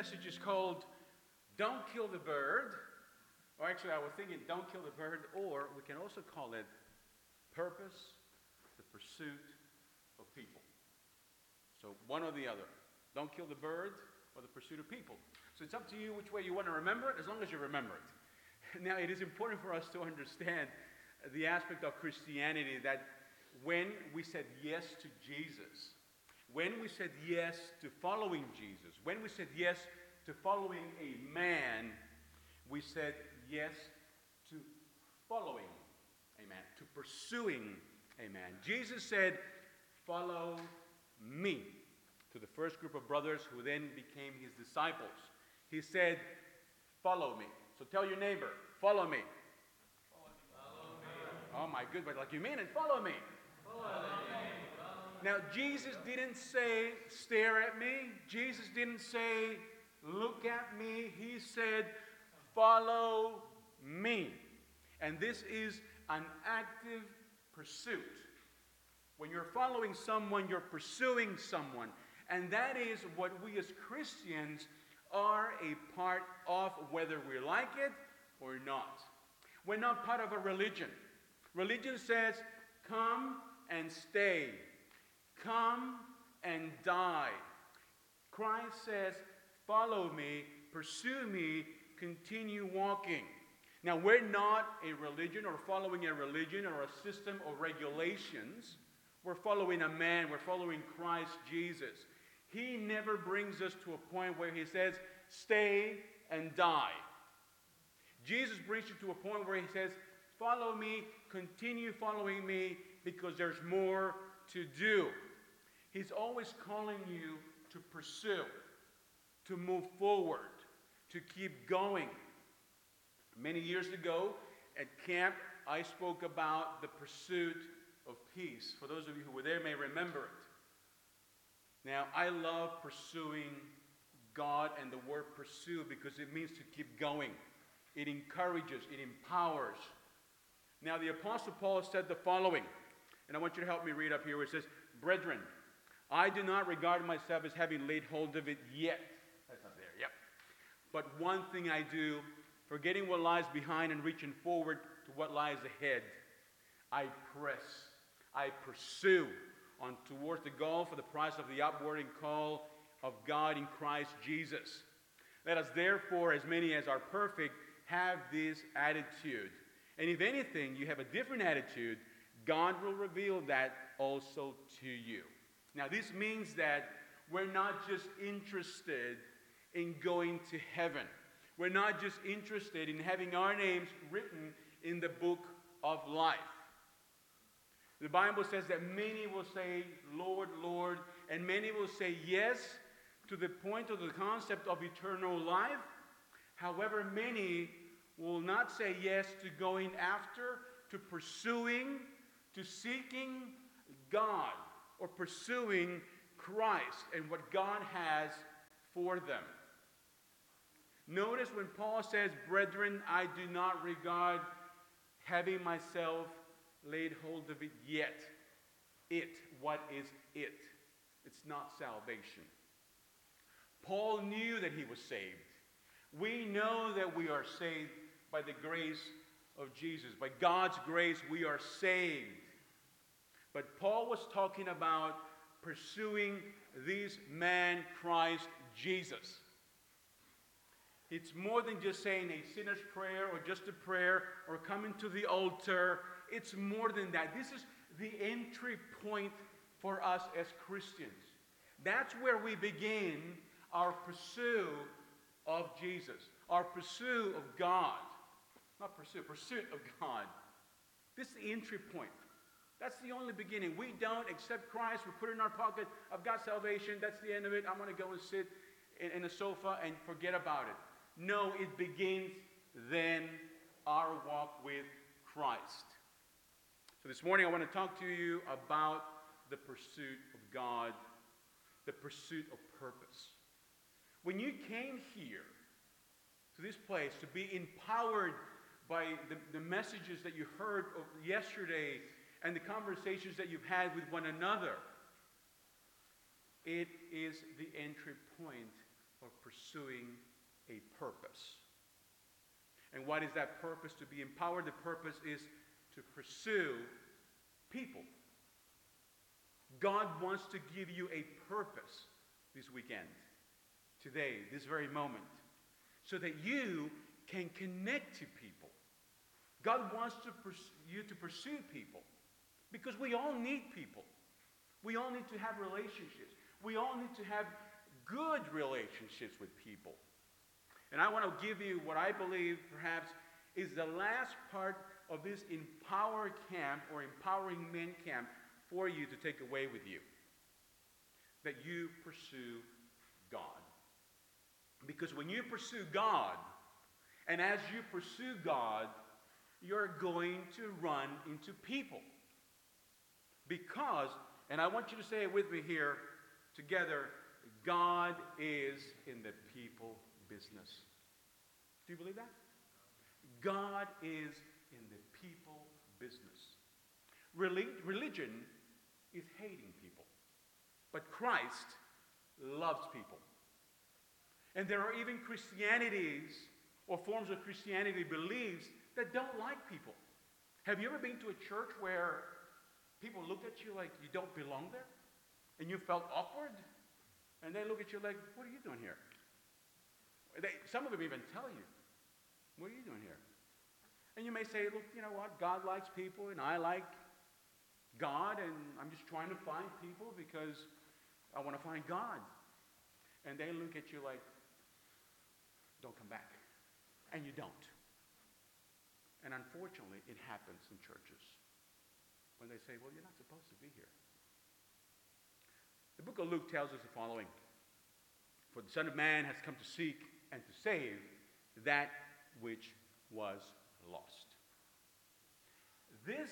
message is called Don't Kill the Bird. Or actually, I was thinking Don't Kill the Bird, or we can also call it Purpose, the Pursuit of People. So one or the other. Don't kill the bird or the pursuit of people. So it's up to you which way you want to remember it, as long as you remember it. Now, it is important for us to understand the aspect of Christianity that when we said yes to Jesus, when we said yes to following Jesus, when we said yes to following a man, we said yes to following a man, to pursuing a man. Jesus said, Follow me to the first group of brothers who then became his disciples. He said, Follow me. So tell your neighbor, Follow me. Follow me. Oh my goodness, like you mean it, follow me. Follow me. Now, Jesus didn't say, Stare at me. Jesus didn't say, Look at me. He said, Follow me. And this is an active pursuit. When you're following someone, you're pursuing someone. And that is what we as Christians are a part of, whether we like it or not. We're not part of a religion. Religion says, come and stay, come and die. Christ says, follow me, pursue me, continue walking. Now, we're not a religion or following a religion or a system of regulations. We're following a man, we're following Christ Jesus. He never brings us to a point where he says, stay and die. Jesus brings you to a point where he says, follow me, continue following me, because there's more to do. He's always calling you to pursue, to move forward, to keep going. Many years ago at camp, I spoke about the pursuit of peace. For those of you who were there may remember it. Now, I love pursuing God and the word pursue because it means to keep going. It encourages, it empowers. Now, the Apostle Paul said the following, and I want you to help me read up here where it says, Brethren, I do not regard myself as having laid hold of it yet. That's not there, yep. But one thing I do, forgetting what lies behind and reaching forward to what lies ahead, I press, I pursue on towards the goal for the price of the upward call of God in Christ Jesus. Let us therefore, as many as are perfect, have this attitude. And if anything, you have a different attitude, God will reveal that also to you. Now, this means that we're not just interested in going to heaven. We're not just interested in having our names written in the book of life. The Bible says that many will say, Lord, Lord, and many will say yes to the point of the concept of eternal life. However, many will not say yes to going after, to pursuing, to seeking God or pursuing Christ and what God has for them. Notice when Paul says, Brethren, I do not regard having myself laid hold of it yet. It, what is it? It's not salvation. Paul knew that he was saved. We know that we are saved by the grace of Jesus. By God's grace, we are saved. But Paul was talking about pursuing this man, Christ Jesus. It's more than just saying a sinner's prayer or just a prayer or coming to the altar. It's more than that. This is the entry point for us as Christians. That's where we begin our pursuit of Jesus, our pursuit of God. Not pursuit, pursuit of God. This is the entry point. That's the only beginning. We don't accept Christ. We put it in our pocket. I've got salvation. That's the end of it. I'm going to go and sit in, in a sofa and forget about it. No, it begins then our walk with Christ. So this morning I want to talk to you about the pursuit of God, the pursuit of purpose. When you came here to this place to be empowered by the, the messages that you heard yesterday and the conversations that you've had with one another, it is the entry point of pursuing a purpose. And what is that purpose? To be empowered, the purpose is to pursue people. God wants to give you a purpose this weekend, today, this very moment, so that you can connect to people. God wants to pers- you to pursue people because we all need people. We all need to have relationships. We all need to have good relationships with people. And I want to give you what I believe perhaps is the last part of this Empower Camp or Empowering Men Camp for you to take away with you. That you pursue God. Because when you pursue God, and as you pursue God, you're going to run into people. Because, and I want you to say it with me here together, God is in the people business. Do you believe that? God is in the people business. religion is hating people, but Christ loves people. And there are even Christianities or forms of Christianity beliefs that don't like people. Have you ever been to a church where people look at you like you don't belong there? And you felt awkward? And they look at you like, what are you doing here? They, some of them even tell you, what are you doing here? And you may say, look, you know what? God likes people, and I like God, and I'm just trying to find people because I want to find God. And they look at you like, don't come back. And you don't. And unfortunately, it happens in churches when they say, well, you're not supposed to be here. The book of Luke tells us the following For the Son of Man has come to seek and to save that which was lost. This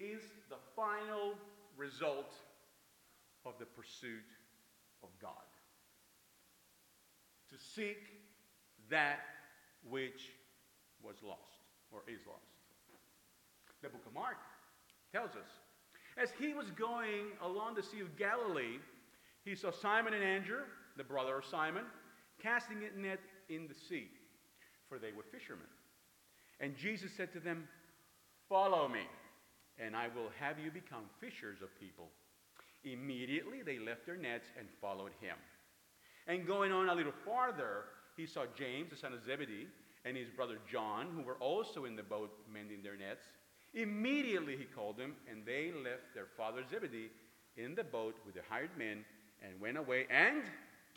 is the final result of the pursuit of God. To seek that which was lost or is lost. The book of Mark tells us as he was going along the Sea of Galilee, he saw Simon and Andrew, the brother of Simon, casting a net in the sea, for they were fishermen. And Jesus said to them, Follow me, and I will have you become fishers of people. Immediately they left their nets and followed him. And going on a little farther, he saw James, the son of Zebedee, and his brother John, who were also in the boat mending their nets. Immediately he called them, and they left their father Zebedee in the boat with the hired men and went away and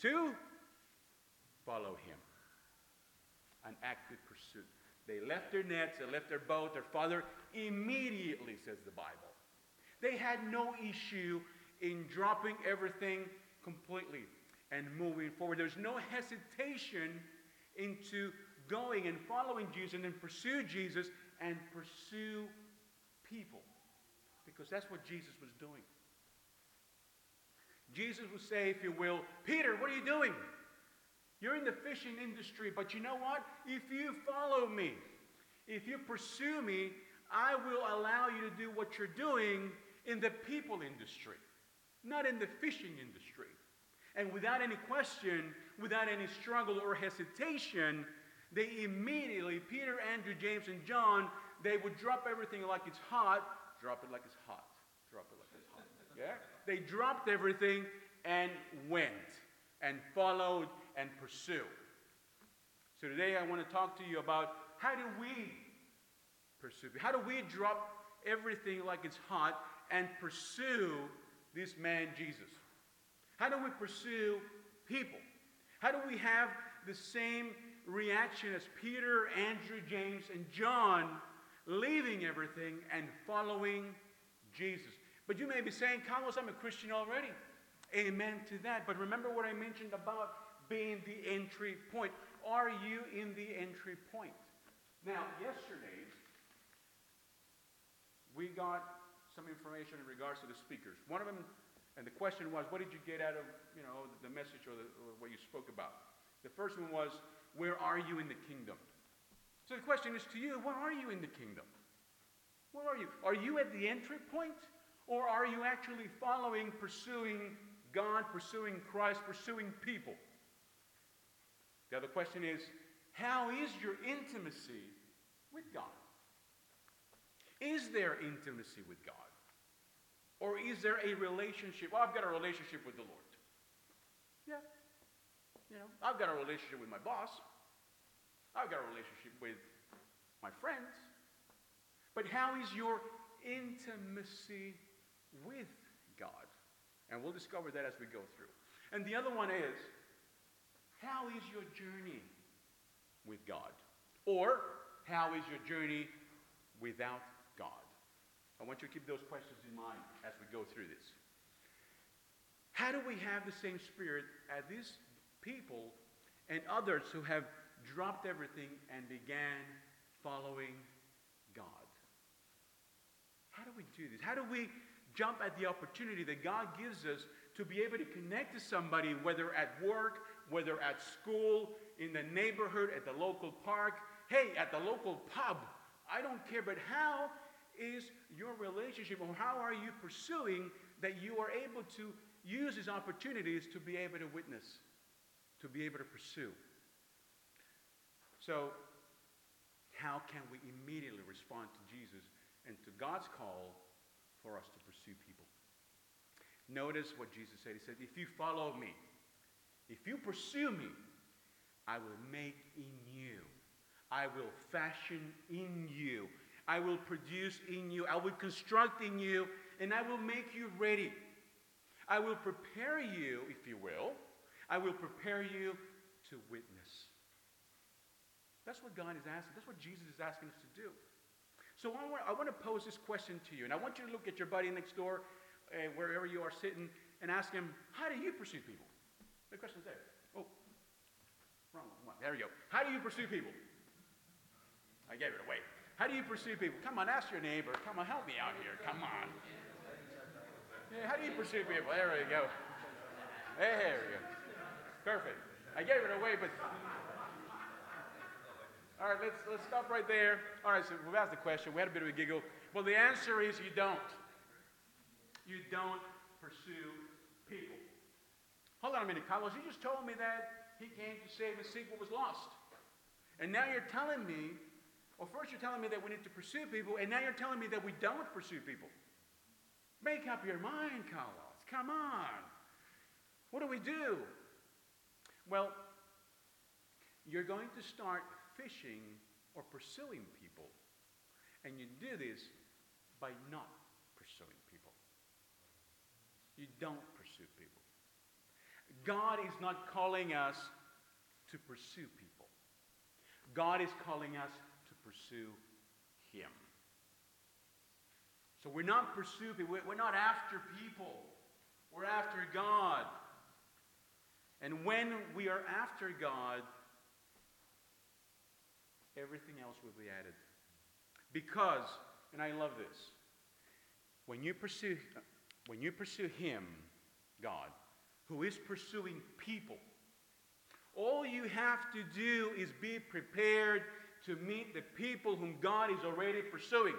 to follow him. An active pursuit. They left their nets, they left their boat, their father immediately, says the Bible. They had no issue in dropping everything completely and moving forward. There's no hesitation into going and following Jesus and then pursue Jesus and pursue people. Because that's what Jesus was doing. Jesus would say, if you will, Peter, what are you doing? You're in the fishing industry, but you know what? If you follow me, if you pursue me, I will allow you to do what you're doing in the people industry, not in the fishing industry. And without any question, without any struggle or hesitation, they immediately, Peter, Andrew, James, and John, they would drop everything like it's hot, drop it like it's hot, drop it like it's hot. Yeah? They dropped everything and went and followed and pursued. So today I want to talk to you about how do we pursue? How do we drop everything like it's hot and pursue this man Jesus? How do we pursue people? How do we have the same reaction as Peter, Andrew, James, and John leaving everything and following Jesus? But you may be saying, Carlos, I'm a Christian already. Amen to that. But remember what I mentioned about being the entry point. Are you in the entry point? Now, yesterday, we got some information in regards to the speakers. One of them and the question was, what did you get out of, you know, the message or, the, or what you spoke about? The first one was, where are you in the kingdom? So the question is to you, where are you in the kingdom? Where are you? Are you at the entry point? Or are you actually following, pursuing God, pursuing Christ, pursuing people? The other question is how is your intimacy with God? Is there intimacy with God? Or is there a relationship? Well, I've got a relationship with the Lord. Yeah. You know, I've got a relationship with my boss. I've got a relationship with my friends. But how is your intimacy with God? And we'll discover that as we go through. And the other one is how is your journey with God? Or how is your journey without God? I want you to keep those questions in mind as we go through this. How do we have the same spirit as these people and others who have dropped everything and began following God? How do we do this? How do we jump at the opportunity that God gives us to be able to connect to somebody, whether at work, whether at school, in the neighborhood, at the local park, hey, at the local pub? I don't care, but how is your relationship or how are you pursuing that you are able to use these opportunities to be able to witness, to be able to pursue? So, how can we immediately respond to Jesus and to God's call for us to pursue people? Notice what Jesus said. He said, If you follow me, if you pursue me, I will make in you, I will fashion in you I will produce in you, I will construct in you, and I will make you ready. I will prepare you, if you will. I will prepare you to witness. That's what God is asking. That's what Jesus is asking us to do. So I want, I want to pose this question to you, and I want you to look at your buddy next door, uh, wherever you are sitting, and ask him, How do you pursue people? The question's there. Oh, wrong one. There you go. How do you pursue people? I gave it away. How do you pursue people? Come on, ask your neighbor. Come on, help me out here. Come on. Yeah, how do you pursue people? There we go. There we go. Perfect. I gave it away, but. All right, let's, let's stop right there. All right, so we've asked the question. We had a bit of a giggle. Well, the answer is you don't. You don't pursue people. Hold on a minute, Carlos. You just told me that he came to save and seek what was lost. And now you're telling me well, first you're telling me that we need to pursue people, and now you're telling me that we don't pursue people. Make up your mind, Carlos. Come on. What do we do? Well, you're going to start fishing or pursuing people. And you do this by not pursuing people. You don't pursue people. God is not calling us to pursue people. God is calling us to pursue Him. So we're not pursuing, we're not after people, we're after God. And when we are after God, everything else will be added. Because, and I love this, when you pursue, when you pursue Him, God, who is pursuing people, all you have to do is be prepared to meet the people whom God is already pursuing.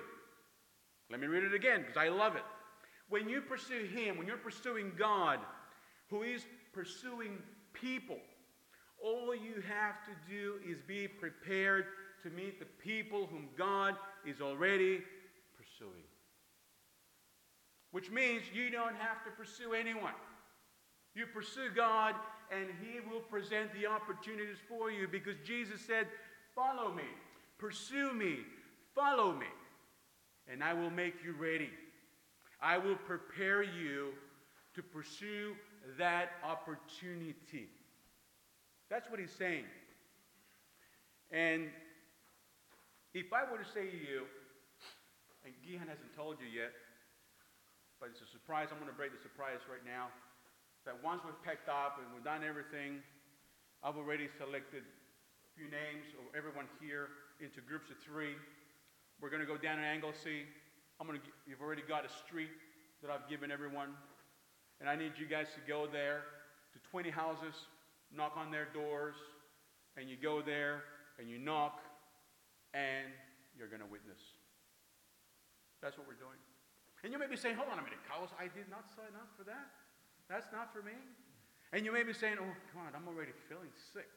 Let me read it again because I love it. When you pursue Him, when you're pursuing God, who is pursuing people, all you have to do is be prepared to meet the people whom God is already pursuing. Which means you don't have to pursue anyone. You pursue God, and He will present the opportunities for you because Jesus said, Follow me, pursue me, follow me, and I will make you ready. I will prepare you to pursue that opportunity. That's what he's saying. And if I were to say to you, and Gihan hasn't told you yet, but it's a surprise, I'm going to break the surprise right now, that once we've packed up and we've done everything, I've already selected a few names of everyone here into groups of three. We're going to go down an Anglesea. I'm going to. You've already got a street that I've given everyone, and I need you guys to go there to 20 houses, knock on their doors, and you go there and you knock, and you're going to witness. That's what we're doing. And you may be saying, hold on a minute, Carlos, I did not sign up for that. That's not for me. And you may be saying, oh, on, I'm already feeling sick.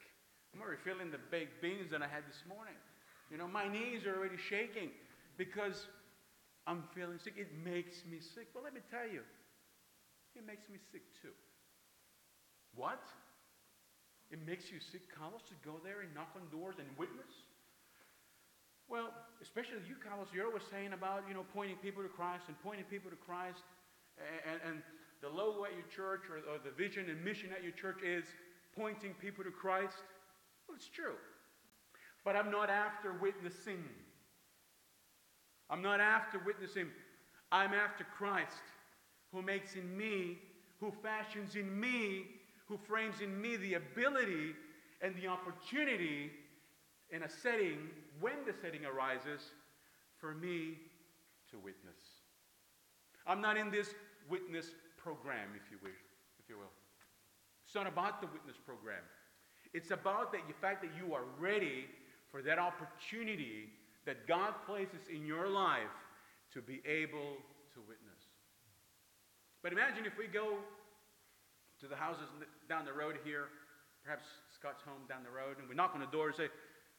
I'm already feeling the baked beans that I had this morning. You know, my knees are already shaking because I'm feeling sick. It makes me sick. Well, let me tell you, it makes me sick too. What? It makes you sick, Carlos, to go there and knock on doors and witness? Well, especially you, Carlos, you're always saying about, you know, pointing people to Christ and pointing people to Christ. And, and the logo at your church or, or the vision and mission at your church is pointing people to Christ. Well, it's true. But I'm not after witnessing. I'm not after witnessing. I'm after Christ, who makes in me, who fashions in me, who frames in me the ability and the opportunity in a setting, when the setting arises, for me to witness. I'm not in this witness program, if you wish, if you will. It's not about the witness program. It's about the fact that you are ready for that opportunity that God places in your life to be able to witness. But imagine if we go to the houses down the road here, perhaps Scott's home down the road, and we knock on the door and say,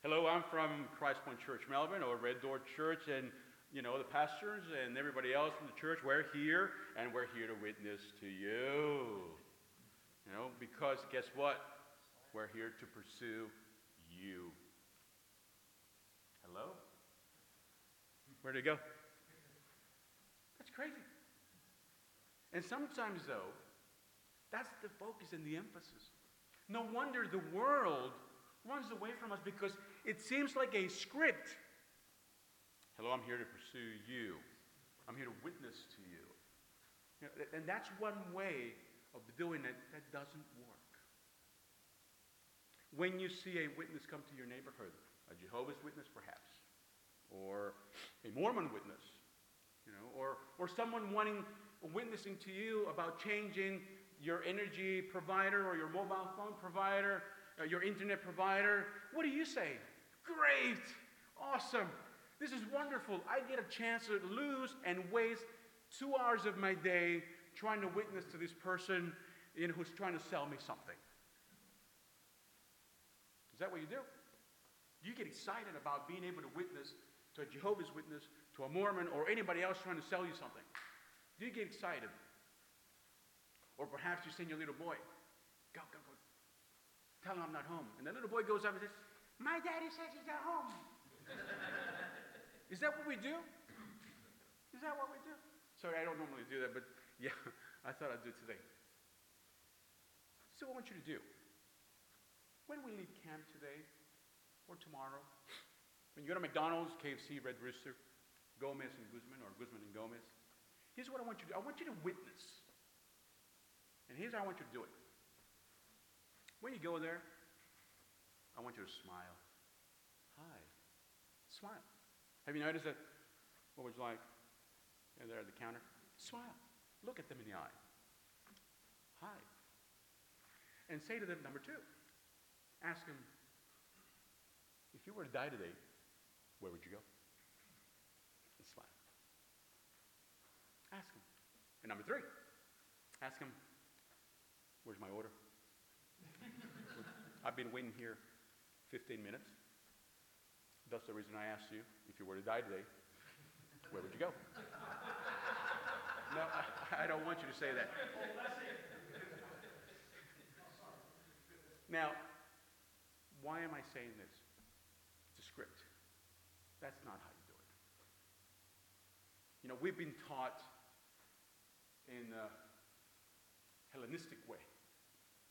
Hello, I'm from Christ Point Church Melbourne or Red Door Church, and you know, the pastors and everybody else from the church, we're here and we're here to witness to you. You know, because guess what? We're here to pursue you. Hello? Where'd it go? That's crazy. And sometimes, though, that's the focus and the emphasis. No wonder the world runs away from us because it seems like a script. Hello, I'm here to pursue you. I'm here to witness to you. you know, and that's one way of doing it that doesn't work. When you see a witness come to your neighborhood, a Jehovah's Witness perhaps, or a Mormon witness, you know, or, or someone wanting witnessing to you about changing your energy provider or your mobile phone provider, uh, your internet provider, what do you say? Great, awesome, this is wonderful. I get a chance to lose and waste two hours of my day trying to witness to this person you know, who's trying to sell me something. Is that what you do? Do you get excited about being able to witness to a Jehovah's Witness, to a Mormon, or anybody else trying to sell you something? Do you get excited? Or perhaps you send your little boy, go, go, go. Tell him I'm not home. And the little boy goes up and says, My daddy says he's at home. Is that what we do? Is that what we do? Sorry, I don't normally do that, but yeah, I thought I'd do it today. So, what I want you to do when we leave camp today or tomorrow, when you go to McDonald's, KFC, Red Rooster, Gomez and Guzman, or Guzman and Gomez, here's what I want you to do I want you to witness. And here's how I want you to do it. When you go there, I want you to smile. Hi. Smile. Have you noticed that what was like there at the counter? Smile. Look at them in the eye. Hi. And say to them, number two, ask them, if you were to die today, where would you go? And smile. Ask them. And number three, ask them, where's my order? I've been waiting here 15 minutes. That's the reason I asked you, if you were to die today, where would you go? No, I, I don't want you to say that. Now, why am I saying this? It's a script. That's not how you do it. You know, we've been taught in a Hellenistic way,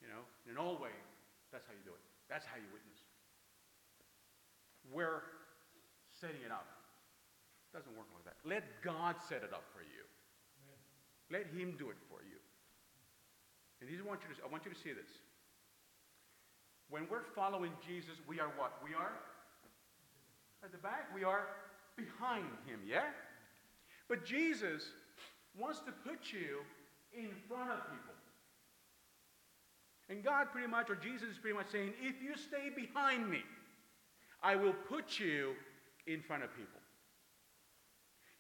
you know, in an old way, that's how you do it. That's how you witness. We're setting it up. It doesn't work like that. Let God set it up for you. Amen. Let Him do it for you. And I want you to, I want you to see this. When we're following Jesus, we are what? We are at the back. We are behind Him, yeah? But Jesus wants to put you in front of people. And God pretty much, or Jesus is pretty much saying, if you stay behind me, I will put you in front of people.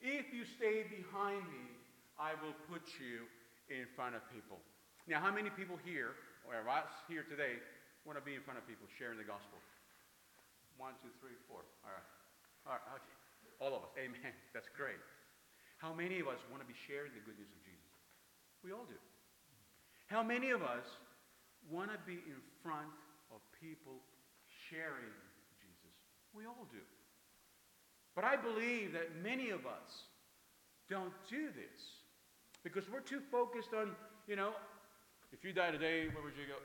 If you stay behind me, I will put you in front of people. Now, how many people here, or us here today, want to be in front of people sharing the gospel? One, two, three, four. All right. All right. Okay. All of us. Amen. That's great. How many of us want to be sharing the good news of Jesus? We all do. How many of us want to be in front of people sharing? We all do. But I believe that many of us don't do this because we're too focused on, you know, if you die today, where would you go?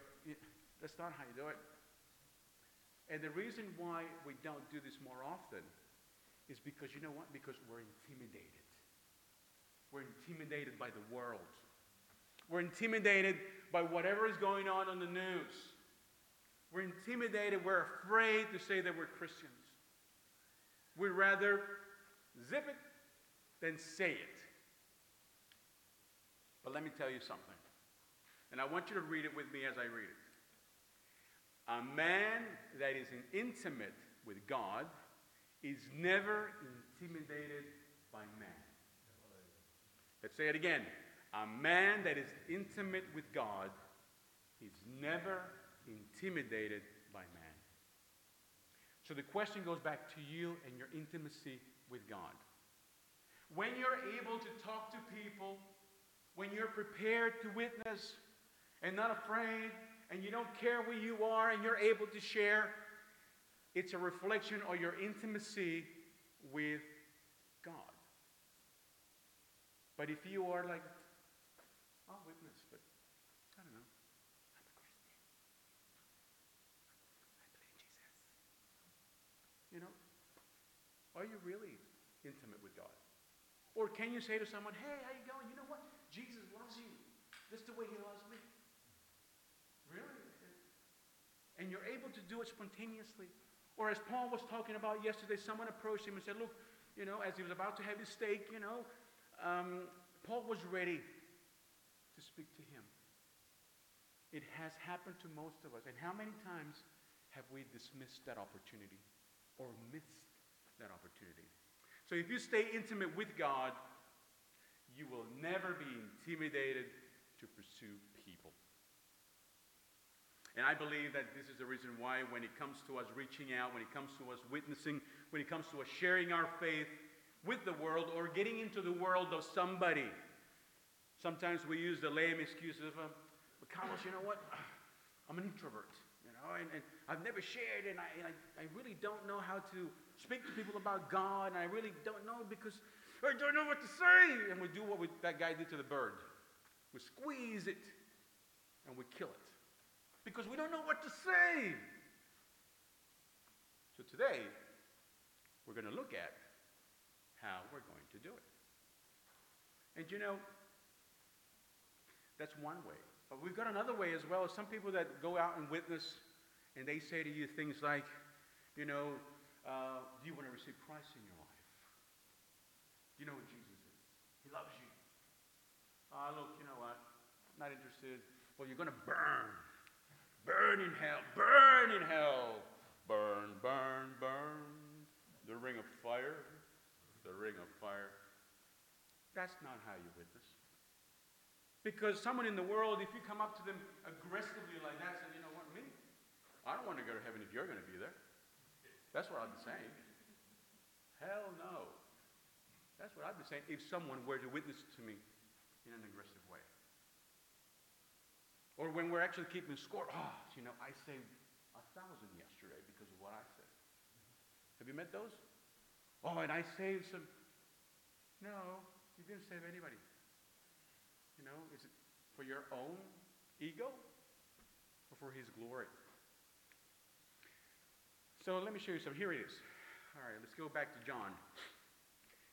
That's not how you do it. And the reason why we don't do this more often is because, you know what? Because we're intimidated. We're intimidated by the world. We're intimidated by whatever is going on on the news. We're intimidated. We're afraid to say that we're Christians. We'd rather zip it than say it. But let me tell you something. And I want you to read it with me as I read it. A man that is intimate with God is never intimidated by man. Let's say it again. A man that is intimate with God is never intimidated by man. So the question goes back to you and your intimacy with God. When you're able to talk to people, when you're prepared to witness and not afraid, and you don't care where you are and you're able to share, it's a reflection of your intimacy with God. But if you are like, I'll witness, but I don't know. I'm a Christian. I believe Jesus. You know, are you really intimate with God? Or can you say to someone, hey, how you going? You know what? Jesus loves you. That's the way he loves me. Really? And you're able to do it spontaneously. Or as Paul was talking about yesterday, someone approached him and said, Look, you know, as he was about to have his steak, you know, um, Paul was ready to speak to him. It has happened to most of us. And how many times have we dismissed that opportunity or missed that opportunity? So if you stay intimate with God, you will never be intimidated to pursue people. And I believe that this is the reason why, when it comes to us reaching out, when it comes to us witnessing, when it comes to us sharing our faith with the world or getting into the world of somebody, sometimes we use the lame excuse of, uh, but Carlos, you know what? I'm an introvert, you know, and, and I've never shared, and, I, and I, I really don't know how to speak to people about God, and I really don't know because I don't know what to say. And we do what we, that guy did to the bird we squeeze it and we kill it because we don't know what to say. So today, we're going to look at how we're going to do it. And you know, that's one way. But we've got another way as well. Some people that go out and witness and they say to you things like, you know, uh, do you want to receive Christ in your life? Do you know who Jesus is? He loves you. Ah, uh, look, you know what? Not interested. Well, you're going to burn. Burn in hell. Burn in hell. Burn, burn, burn. The ring of fire. The ring of fire. That's not how you witness. Because someone in the world, if you come up to them aggressively like that, say, you know what, me? I don't want to go to heaven if you're going to be there. That's what I'd be saying. Hell no. That's what I'd be saying if someone were to witness to me in an aggressive way. Or when we're actually keeping score, oh, you know, I saved a thousand yesterday because of what I said. Have you met those? Oh, and I saved some. No, you didn't save anybody. You know, is it for your own ego or for his glory? So let me show you some. Here it is. All right, let's go back to John.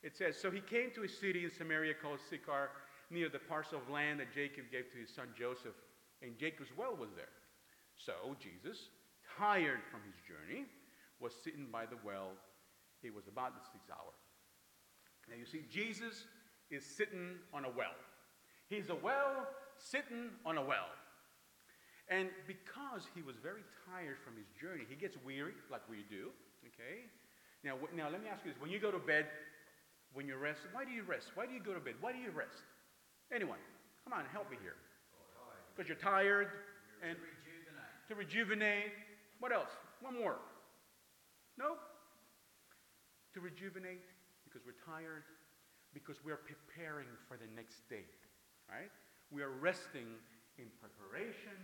It says, So he came to a city in Samaria called Sychar, near the parcel of land that Jacob gave to his son Joseph, and Jacob's well was there. So Jesus, tired from his journey, was sitting by the well. It was about the sixth hour. Now you see, Jesus is sitting on a well. He's a well sitting on a well. And because he was very tired from his journey, he gets weary, like we do. Okay? Now, now let me ask you this. When you go to bed, when you rest, why do you rest? Why do you go to bed? Why do you rest? Anyone? Come on, help me here. Because you're tired and to rejuvenate. What else? One more. No? To rejuvenate because we're tired, because we're preparing for the next day, right? We are resting in preparation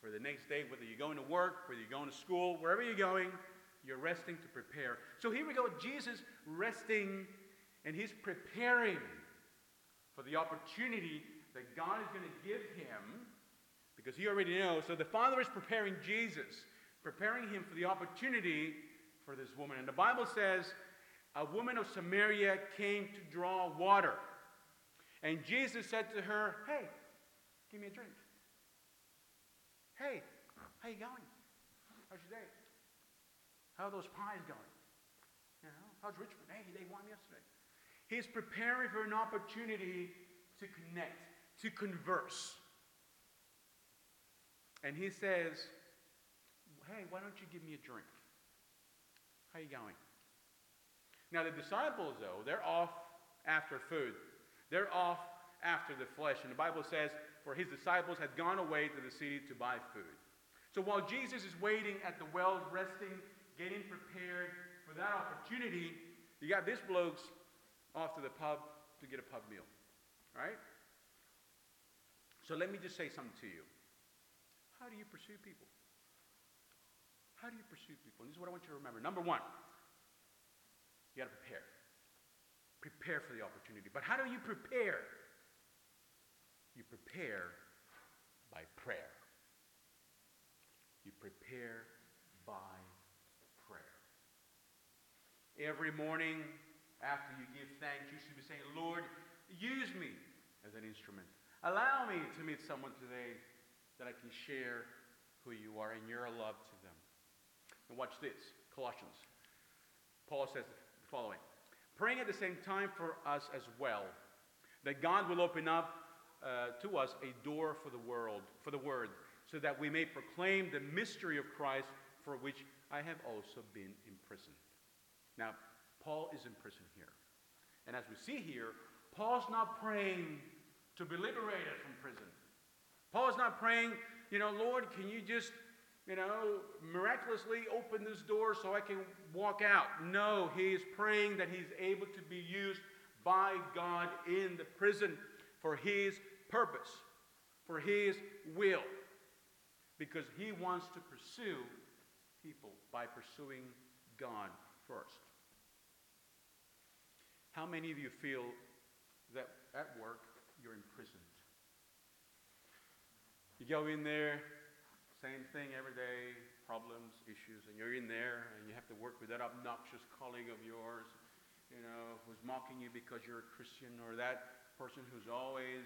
for the next day, whether you're going to work, whether you're going to school, wherever you're going, you're resting to prepare. So here we go, Jesus resting and he's preparing for the opportunity that God is going to give him because he already knows. So the Father is preparing Jesus, preparing him for the opportunity for this woman. And the Bible says a woman of Samaria came to draw water. And Jesus said to her, Hey, give me a drink. Hey, how you going? How's your day? How are those pies going? You know, how's Richmond? Hey, they won yesterday. He's preparing for an opportunity to connect, to converse. And he says, Hey, why don't you give me a drink? How you going? Now the disciples, though, they're off after food. They're off after the flesh. And the Bible says, for his disciples had gone away to the city to buy food. So while Jesus is waiting at the well, resting, getting prepared for that opportunity, you got this bloke's off to the pub to get a pub meal. Right? So let me just say something to you. How do you pursue people? How do you pursue people? And this is what I want you to remember. Number one, you got to prepare. Prepare for the opportunity. But how do you prepare? You prepare by prayer. You prepare by prayer. Every morning after you give thanks, you should be saying, Lord, use me as an instrument. Allow me to meet someone today that I can share who you are and your love to them. And watch this Colossians. Paul says the following Praying at the same time for us as well, that God will open up uh, to us a door for the world, for the word, so that we may proclaim the mystery of Christ for which I have also been imprisoned. Now, Paul is in prison here. And as we see here, Paul's not praying to be liberated from prison. Paul's not praying, you know, Lord, can you just, you know, miraculously open this door so I can walk out? No, he is praying that he's able to be used by God in the prison for his purpose, for his will, because he wants to pursue people by pursuing God first. How many of you feel that at work you're imprisoned? You go in there, same thing every day, problems, issues, and you're in there and you have to work with that obnoxious colleague of yours, you know, who's mocking you because you're a Christian, or that person who's always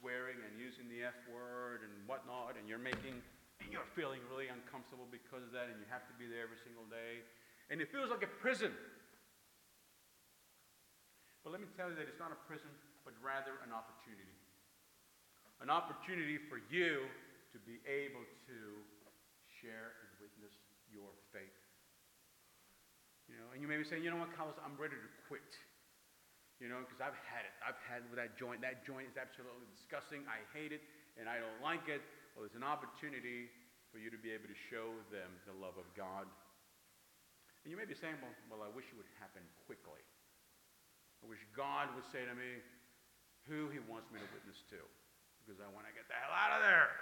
swearing and using the F word and whatnot, and you're making, and you're feeling really uncomfortable because of that, and you have to be there every single day. And it feels like a prison. But let me tell you that it's not a prison, but rather an opportunity an opportunity for you to be able to share and witness your faith. You know, and you may be saying, you know what, Carlos, I'm ready to quit. You know, because I've had it. I've had with that joint. That joint is absolutely disgusting. I hate it and I don't like it. Well, there's an opportunity for you to be able to show them the love of God. And you may be saying, well, well I wish it would happen quickly. I wish God would say to me who he wants me to witness to because I want to get the hell out of there.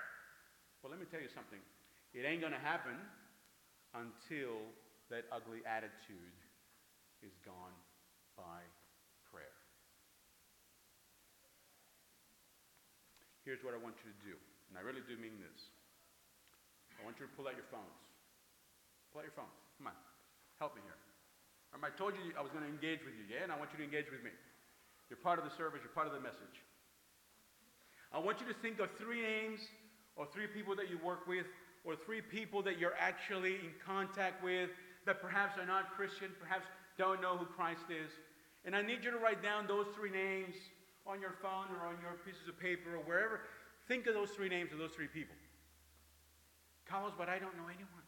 Well, let me tell you something. It ain't going to happen until that ugly attitude is gone by prayer. Here's what I want you to do, and I really do mean this. I want you to pull out your phones. Pull out your phones. Come on. Help me here. I told you I was going to engage with you, yeah? And I want you to engage with me. You're part of the service, you're part of the message. I want you to think of three names or three people that you work with or three people that you're actually in contact with that perhaps are not Christian, perhaps don't know who Christ is. And I need you to write down those three names on your phone or on your pieces of paper or wherever. Think of those three names of those three people. Carlos, but I don't know anyone.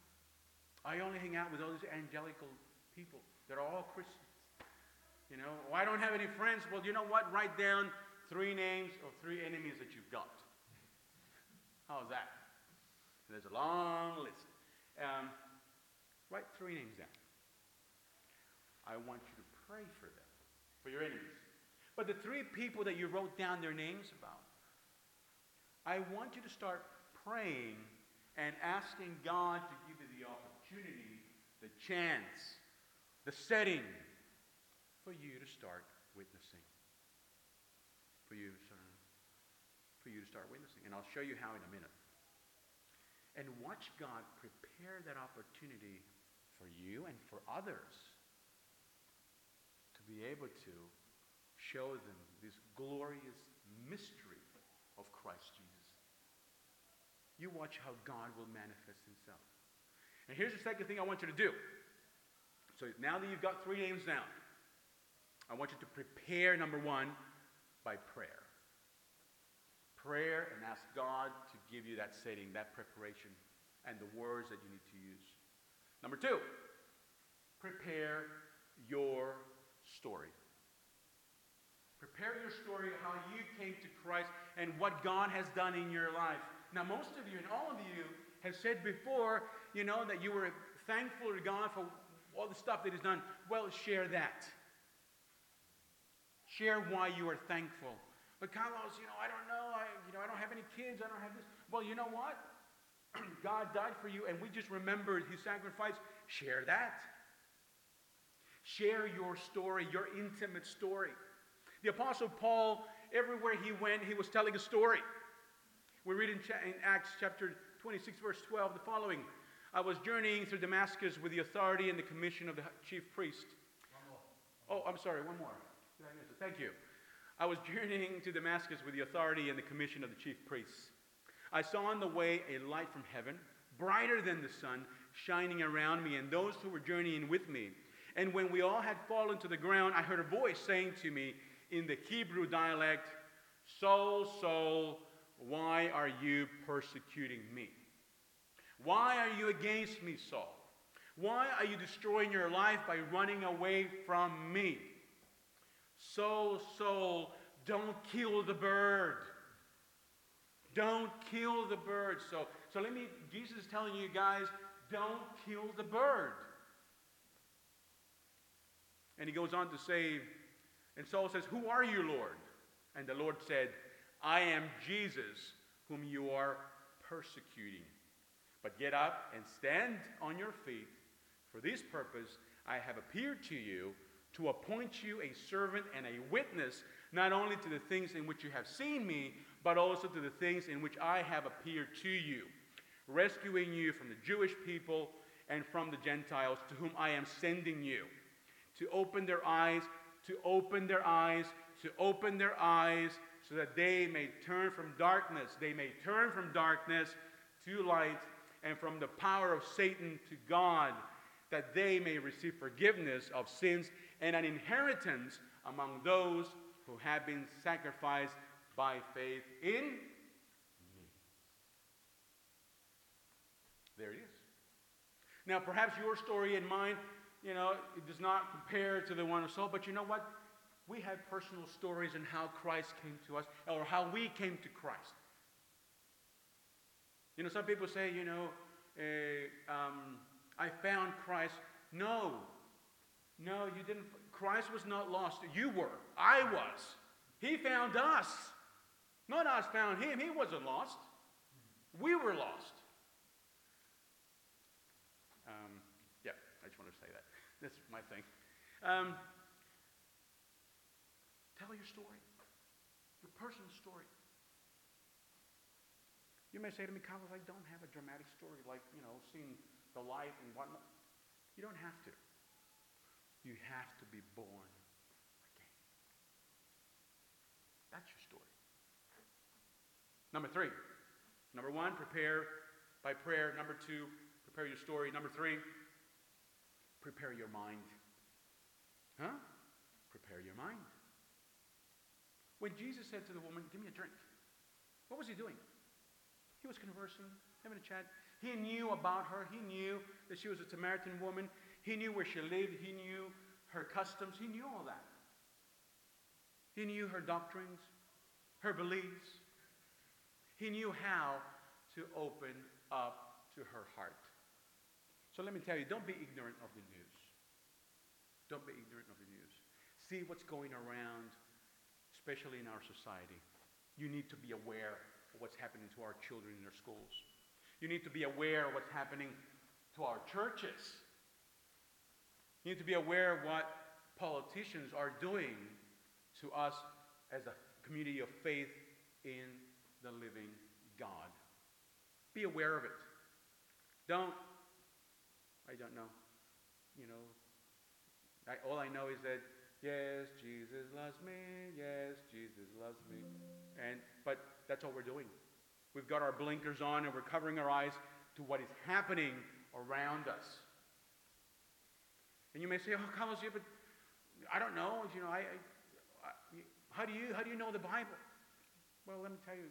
I only hang out with those angelical people that are all Christians. You know, well, I don't have any friends. Well, you know what? Write down three names of three enemies that you've got. How's that? There's a long list. Um, write three names down. I want you to pray for them, for your enemies. But the three people that you wrote down their names about, I want you to start praying and asking God to give you the opportunity, the chance, the setting for you to start witnessing. For you start, for you to start witnessing. And I'll show you how in a minute. And watch God prepare that opportunity for you and for others to be able to show them this glorious mystery of Christ Jesus. You watch how God will manifest himself. And here's the second thing I want you to do. So now that you've got three names down, I want you to prepare, number one, by prayer. Prayer and ask God to give you that setting, that preparation, and the words that you need to use. Number two, prepare your story. Prepare your story of how you came to Christ and what God has done in your life. Now, most of you and all of you have said before, you know, that you were thankful to God for all the stuff that He's done. Well, share that. Share why you are thankful. But Carlos, you know, I don't know. I, you know, I don't have any kids. I don't have this. Well, you know what? God died for you, and we just remembered His sacrifice. Share that. Share your story, your intimate story. The Apostle Paul, everywhere he went, he was telling a story. We read in Acts chapter 26, verse 12, the following I was journeying through Damascus with the authority and the commission of the chief priest. Oh, I'm sorry, one more. Thank you. I was journeying to Damascus with the authority and the commission of the chief priests. I saw on the way a light from heaven, brighter than the sun, shining around me and those who were journeying with me. And when we all had fallen to the ground, I heard a voice saying to me, in the Hebrew dialect, Saul, Saul, why are you persecuting me? Why are you against me, Saul? Why are you destroying your life by running away from me? Saul, Saul, don't kill the bird. Don't kill the bird. So, so let me, Jesus is telling you guys, don't kill the bird. And he goes on to say, and Saul says, Who are you, Lord? And the Lord said, I am Jesus, whom you are persecuting. But get up and stand on your feet. For this purpose I have appeared to you to appoint you a servant and a witness, not only to the things in which you have seen me, but also to the things in which I have appeared to you, rescuing you from the Jewish people and from the Gentiles to whom I am sending you, to open their eyes to open their eyes, to open their eyes so that they may turn from darkness. They may turn from darkness to light and from the power of Satan to God, that they may receive forgiveness of sins and an inheritance among those who have been sacrificed by faith in me. There it is. Now, perhaps your story and mine you know, it does not compare to the one of Saul. But you know what? We have personal stories in how Christ came to us or how we came to Christ. You know, some people say, you know, uh, um, I found Christ. No, no, you didn't. Christ was not lost. You were. I was. He found us. Not us found him. He wasn't lost. We were lost. Um, yeah, I just want to say that. That's my thing. Um, tell your story, your personal story. You may say to me, Carlos, I don't have a dramatic story like, you know, seeing the light and whatnot. You don't have to. You have to be born again. That's your story. Number three. Number one, prepare by prayer. Number two, prepare your story. Number three, Prepare your mind. Huh? Prepare your mind. When Jesus said to the woman, Give me a drink, what was he doing? He was conversing, having a chat. He knew about her. He knew that she was a Samaritan woman. He knew where she lived. He knew her customs. He knew all that. He knew her doctrines, her beliefs. He knew how to open up to her heart. So let me tell you don't be ignorant of the news. Don't be ignorant of the news. See what's going around, especially in our society. You need to be aware of what's happening to our children in their schools. You need to be aware of what's happening to our churches. You need to be aware of what politicians are doing to us as a community of faith in the living God. Be aware of it. Don't, I don't know, you know, I, all I know is that, yes, Jesus loves me, yes, Jesus loves me. And, but that's what we're doing. We've got our blinkers on and we're covering our eyes to what is happening around us. And you may say, oh, Carlos, yeah, but I don't know. You know, I, I, I, how, do you, how do you know the Bible? Well, let me tell you,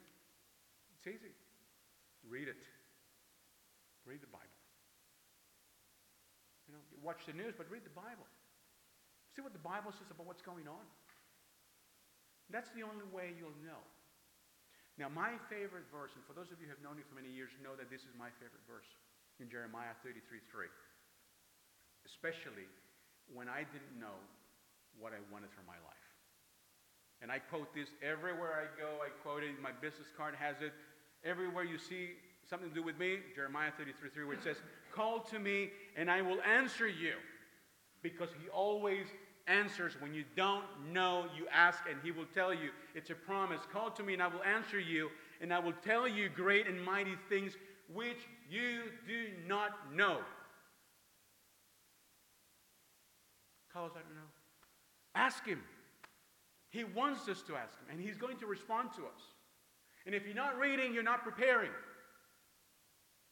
it's easy. Read it. Read the Bible. You know, watch the news, but read the Bible. See what the Bible says about what's going on. That's the only way you'll know. Now, my favorite verse, and for those of you who have known me for many years, know that this is my favorite verse in Jeremiah 33 3. Especially when I didn't know what I wanted for my life. And I quote this everywhere I go. I quote it. My business card has it. Everywhere you see something to do with me, Jeremiah 33 3, where it says, Call to me and I will answer you. Because he always answers. When you don't know, you ask, and He will tell you. It's a promise. Call to me, and I will answer you, and I will tell you great and mighty things which you do not know. Carlos, I don't know. Ask Him. He wants us to ask Him, and He's going to respond to us. And if you're not reading, you're not preparing.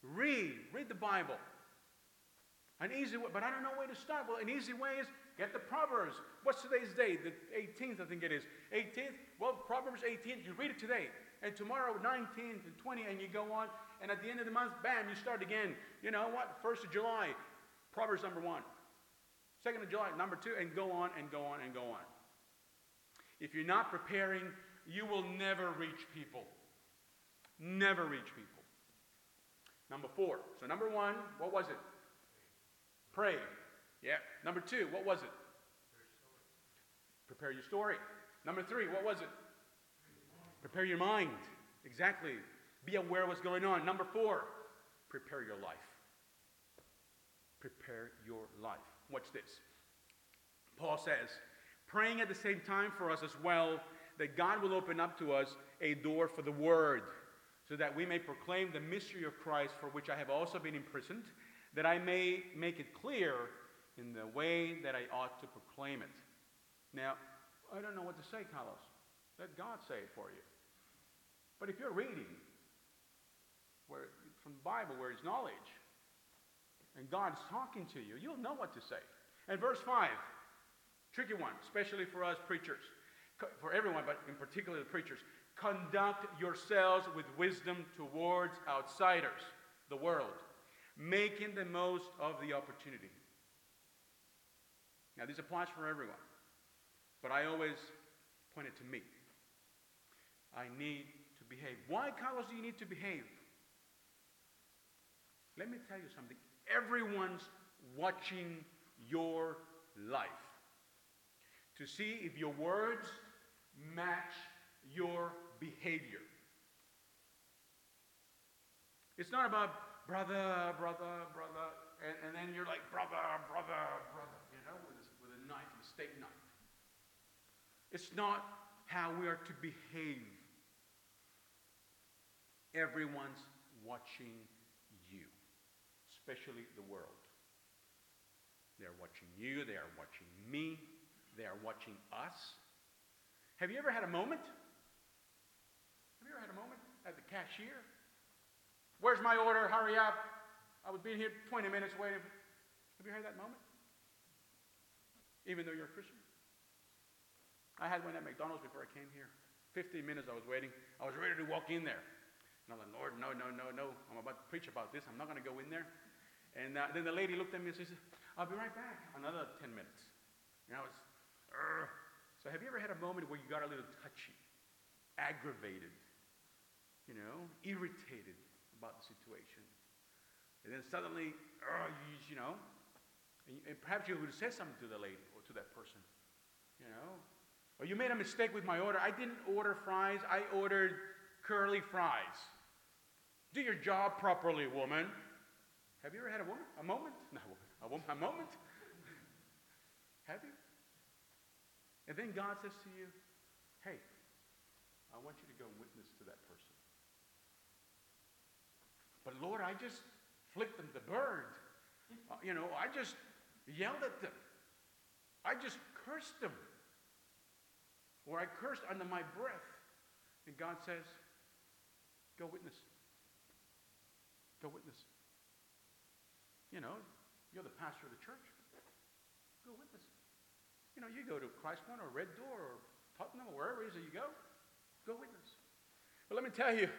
Read. Read the Bible. An easy way, but I don't know where to start. Well, an easy way is get the Proverbs. What's today's day? The 18th, I think it is. 18th? Well, Proverbs 18th, you read it today. And tomorrow, 19th and 20th, and you go on. And at the end of the month, bam, you start again. You know what? 1st of July, Proverbs number one. 2nd of July, number two, and go on and go on and go on. If you're not preparing, you will never reach people. Never reach people. Number four. So, number one, what was it? Pray. Yeah. Number two, what was it? Prepare your story. Number three, what was it? Prepare your mind. Exactly. Be aware of what's going on. Number four, prepare your life. Prepare your life. What's this? Paul says, praying at the same time for us as well, that God will open up to us a door for the word, so that we may proclaim the mystery of Christ, for which I have also been imprisoned that I may make it clear in the way that I ought to proclaim it. Now, I don't know what to say, Carlos. Let God say it for you. But if you're reading where, from the Bible where it's knowledge, and God's talking to you, you'll know what to say. And verse 5, tricky one, especially for us preachers, for everyone, but in particular the preachers. Conduct yourselves with wisdom towards outsiders, the world making the most of the opportunity. Now, this applies for everyone, but I always point it to me. I need to behave. Why, Carlos, do you need to behave? Let me tell you something. Everyone's watching your life to see if your words match your behavior. It's not about brother, brother, brother. And, and then you're like, brother, brother, brother, you know, with a, with a knife, a steak knife. It's not how we are to behave. Everyone's watching you, especially the world. They're watching you, they are watching me, they are watching us. Have you ever had a moment? Have you ever had a moment at the cashier Where's my order? Hurry up. I was being here 20 minutes waiting. Have you heard that moment? Even though you're a Christian? I had one at McDonald's before I came here. 15 minutes I was waiting. I was ready to walk in there. And I'm like, Lord, no, no, no, no. I'm about to preach about this. I'm not going to go in there. And uh, then the lady looked at me and she said, I'll be right back. Another 10 minutes. And I was, so have you ever had a moment where you got a little touchy, aggravated, you know, irritated about the situation. And then suddenly, oh, you, you know, and, and perhaps you would say something to the lady or to that person, you know. Or you made a mistake with my order. I didn't order fries, I ordered curly fries. Do your job properly, woman. Have you ever had a woman? A moment? No, a woman, a moment? Have you? And then God says to you, hey, I want you to go witness to that person. But Lord, I just flicked them the bird. Uh, you know, I just yelled at them. I just cursed them. Or I cursed under my breath. And God says, go witness. Go witness. You know, you're the pastor of the church. Go witness. You know, you go to Christ Point or Red Door or Putnam or wherever it is that you go, go witness. But let me tell you,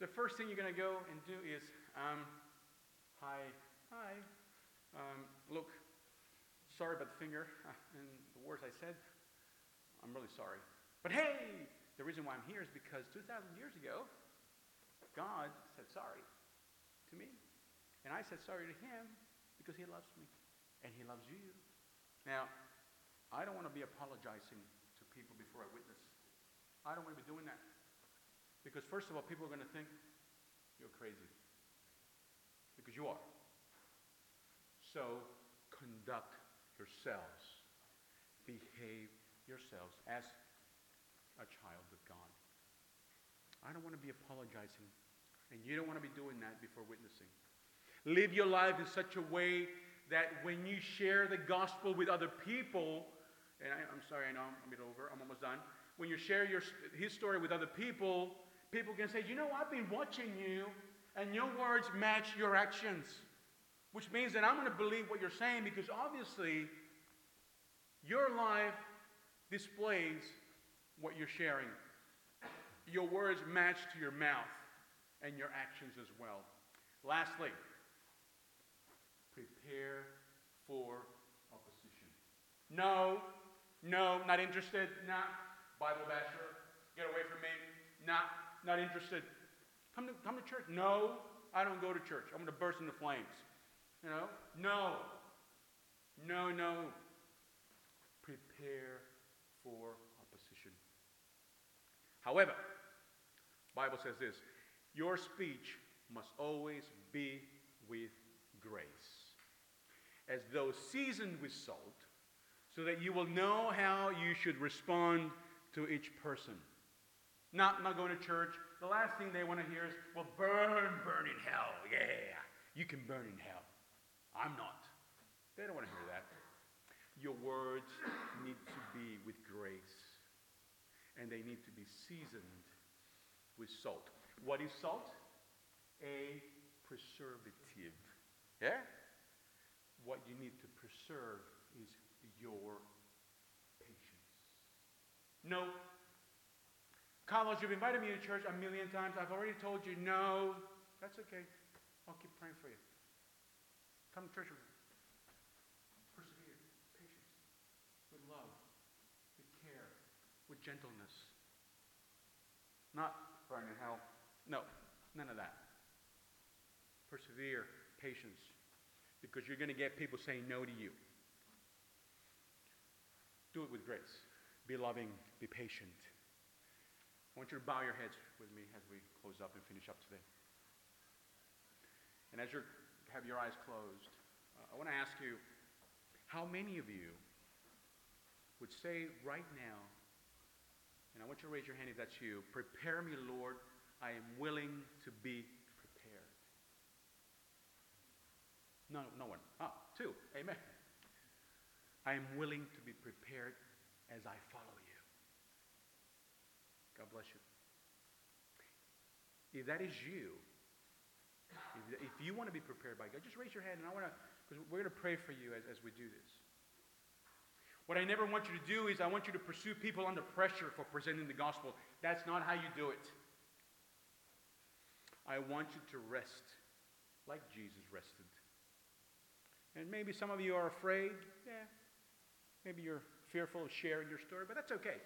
the first thing you're going to go and do is, um, hi, hi, um, look, sorry about the finger and the words I said. I'm really sorry. But hey, the reason why I'm here is because 2,000 years ago, God said sorry to me. And I said sorry to him because he loves me and he loves you. Now, I don't want to be apologizing to people before I witness. I don't want to be doing that. Because, first of all, people are going to think you're crazy. Because you are. So, conduct yourselves, behave yourselves as a child of God. I don't want to be apologizing, and you don't want to be doing that before witnessing. Live your life in such a way that when you share the gospel with other people, and I, am sorry, I know I'm a bit over, I'm almost done. When you share your, his story with other people, people can say, You know, I've been watching you, and your words match your actions. Which means that I'm going to believe what you're saying because obviously your life displays what you're sharing. Your words match to your mouth and your actions as well. Lastly, prepare for opposition. No, no, not interested. Nah, Bible basher, get away from me. Nah, not interested. Come to, come to church. No, I don't go to church. I'm going to burst into flames. You know? No. No, no. Prepare for opposition. However, Bible says this, your speech must always be with grace, as though seasoned with salt, so that you will know how you should respond to each person. Not, not going to church. The last thing they want to hear is, well, burn, burn in hell. Yeah, you can burn in hell. I'm not. They don't want to hear that. Your words need to be with grace, and they need to be seasoned with salt. What is salt? A preservative. Yeah? What you need to preserve is your patience. No. Carlos, you've invited me to church a million times. I've already told you no. That's okay. I'll keep praying for you. Come to church with me. Persevere, patience, with love, with care, with gentleness. Not burn in hell. No, none of that. Persevere, patience, because you're going to get people saying no to you. Do it with grace. Be loving, be patient. I want you to bow your heads with me as we close up and finish up today. And as you have your eyes closed, uh, I want to ask you how many of you would say right now, and I want you to raise your hand if that's you, prepare me, Lord, I am willing to be prepared. No, no one. Ah, two. Amen. I am willing to be prepared as I bless you. If that is you, if, if you want to be prepared by God, just raise your hand and I want to, because we're going to pray for you as, as we do this. What I never want you to do is I want you to pursue people under pressure for presenting the gospel. That's not how you do it. I want you to rest like Jesus rested. And maybe some of you are afraid. Yeah. Maybe you're fearful of sharing your story, but that's okay.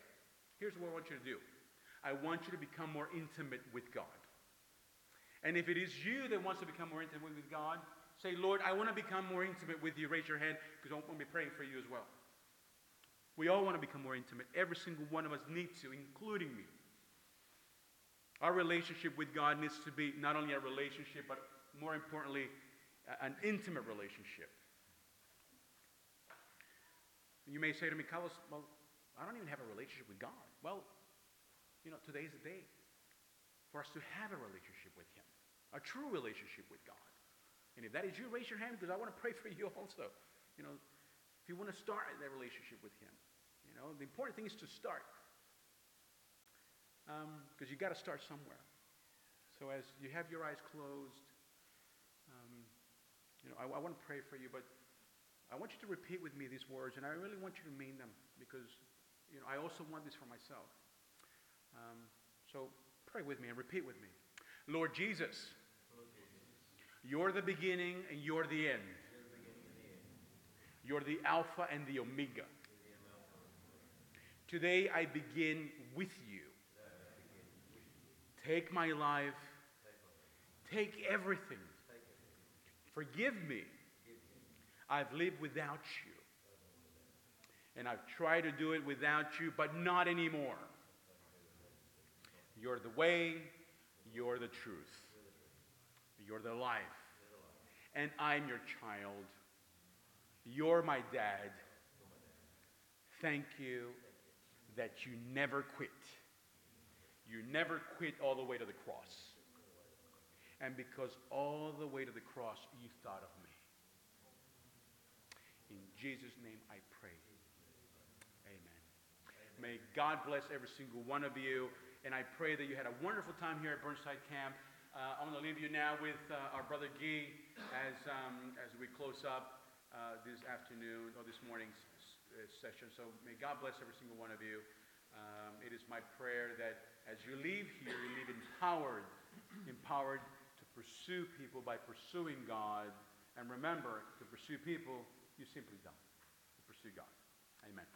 Here's what I want you to do I want you to become more intimate with God. And if it is you that wants to become more intimate with God, say, Lord, I want to become more intimate with you. Raise your hand because I want to be praying for you as well. We all want to become more intimate. Every single one of us needs to, including me. Our relationship with God needs to be not only a relationship, but more importantly, an intimate relationship. You may say to me, Carlos, well, I don't even have a relationship with God. Well, you know, today is the day for us to have a relationship with Him, a true relationship with God. And if that is you, raise your hand because I want to pray for you also. You know, if you want to start that relationship with Him, you know, the important thing is to start. Because you got to start somewhere. So as you have your eyes closed, um, you know, I, I want to pray for you, but I want you to repeat with me these words, and I really want you to mean them because, you know, I also want this for myself. Um, so pray with me and repeat with me. Lord Jesus, you're the beginning and you're the end. You're the Alpha and the Omega. Today I begin with you. Take my life. Take everything. Forgive me. I've lived without you. And I've tried to do it without you, but not anymore. You're the way, you're the truth, you're the life. And I'm your child. You're my dad. Thank you that you never quit. You never quit all the way to the cross. And because all the way to the cross, you thought of me. In Jesus' name I pray. Amen. May God bless every single one of you. And I pray that you had a wonderful time here at Burnside Camp. Uh, I'm going to leave you now with uh, our brother Guy as, um, as we close up uh, this afternoon or this morning's uh, session. So may God bless every single one of you. Um, it is my prayer that as you leave here, you leave empowered, empowered to pursue people by pursuing God. And remember, to pursue people, you simply don't. To pursue God. Amen.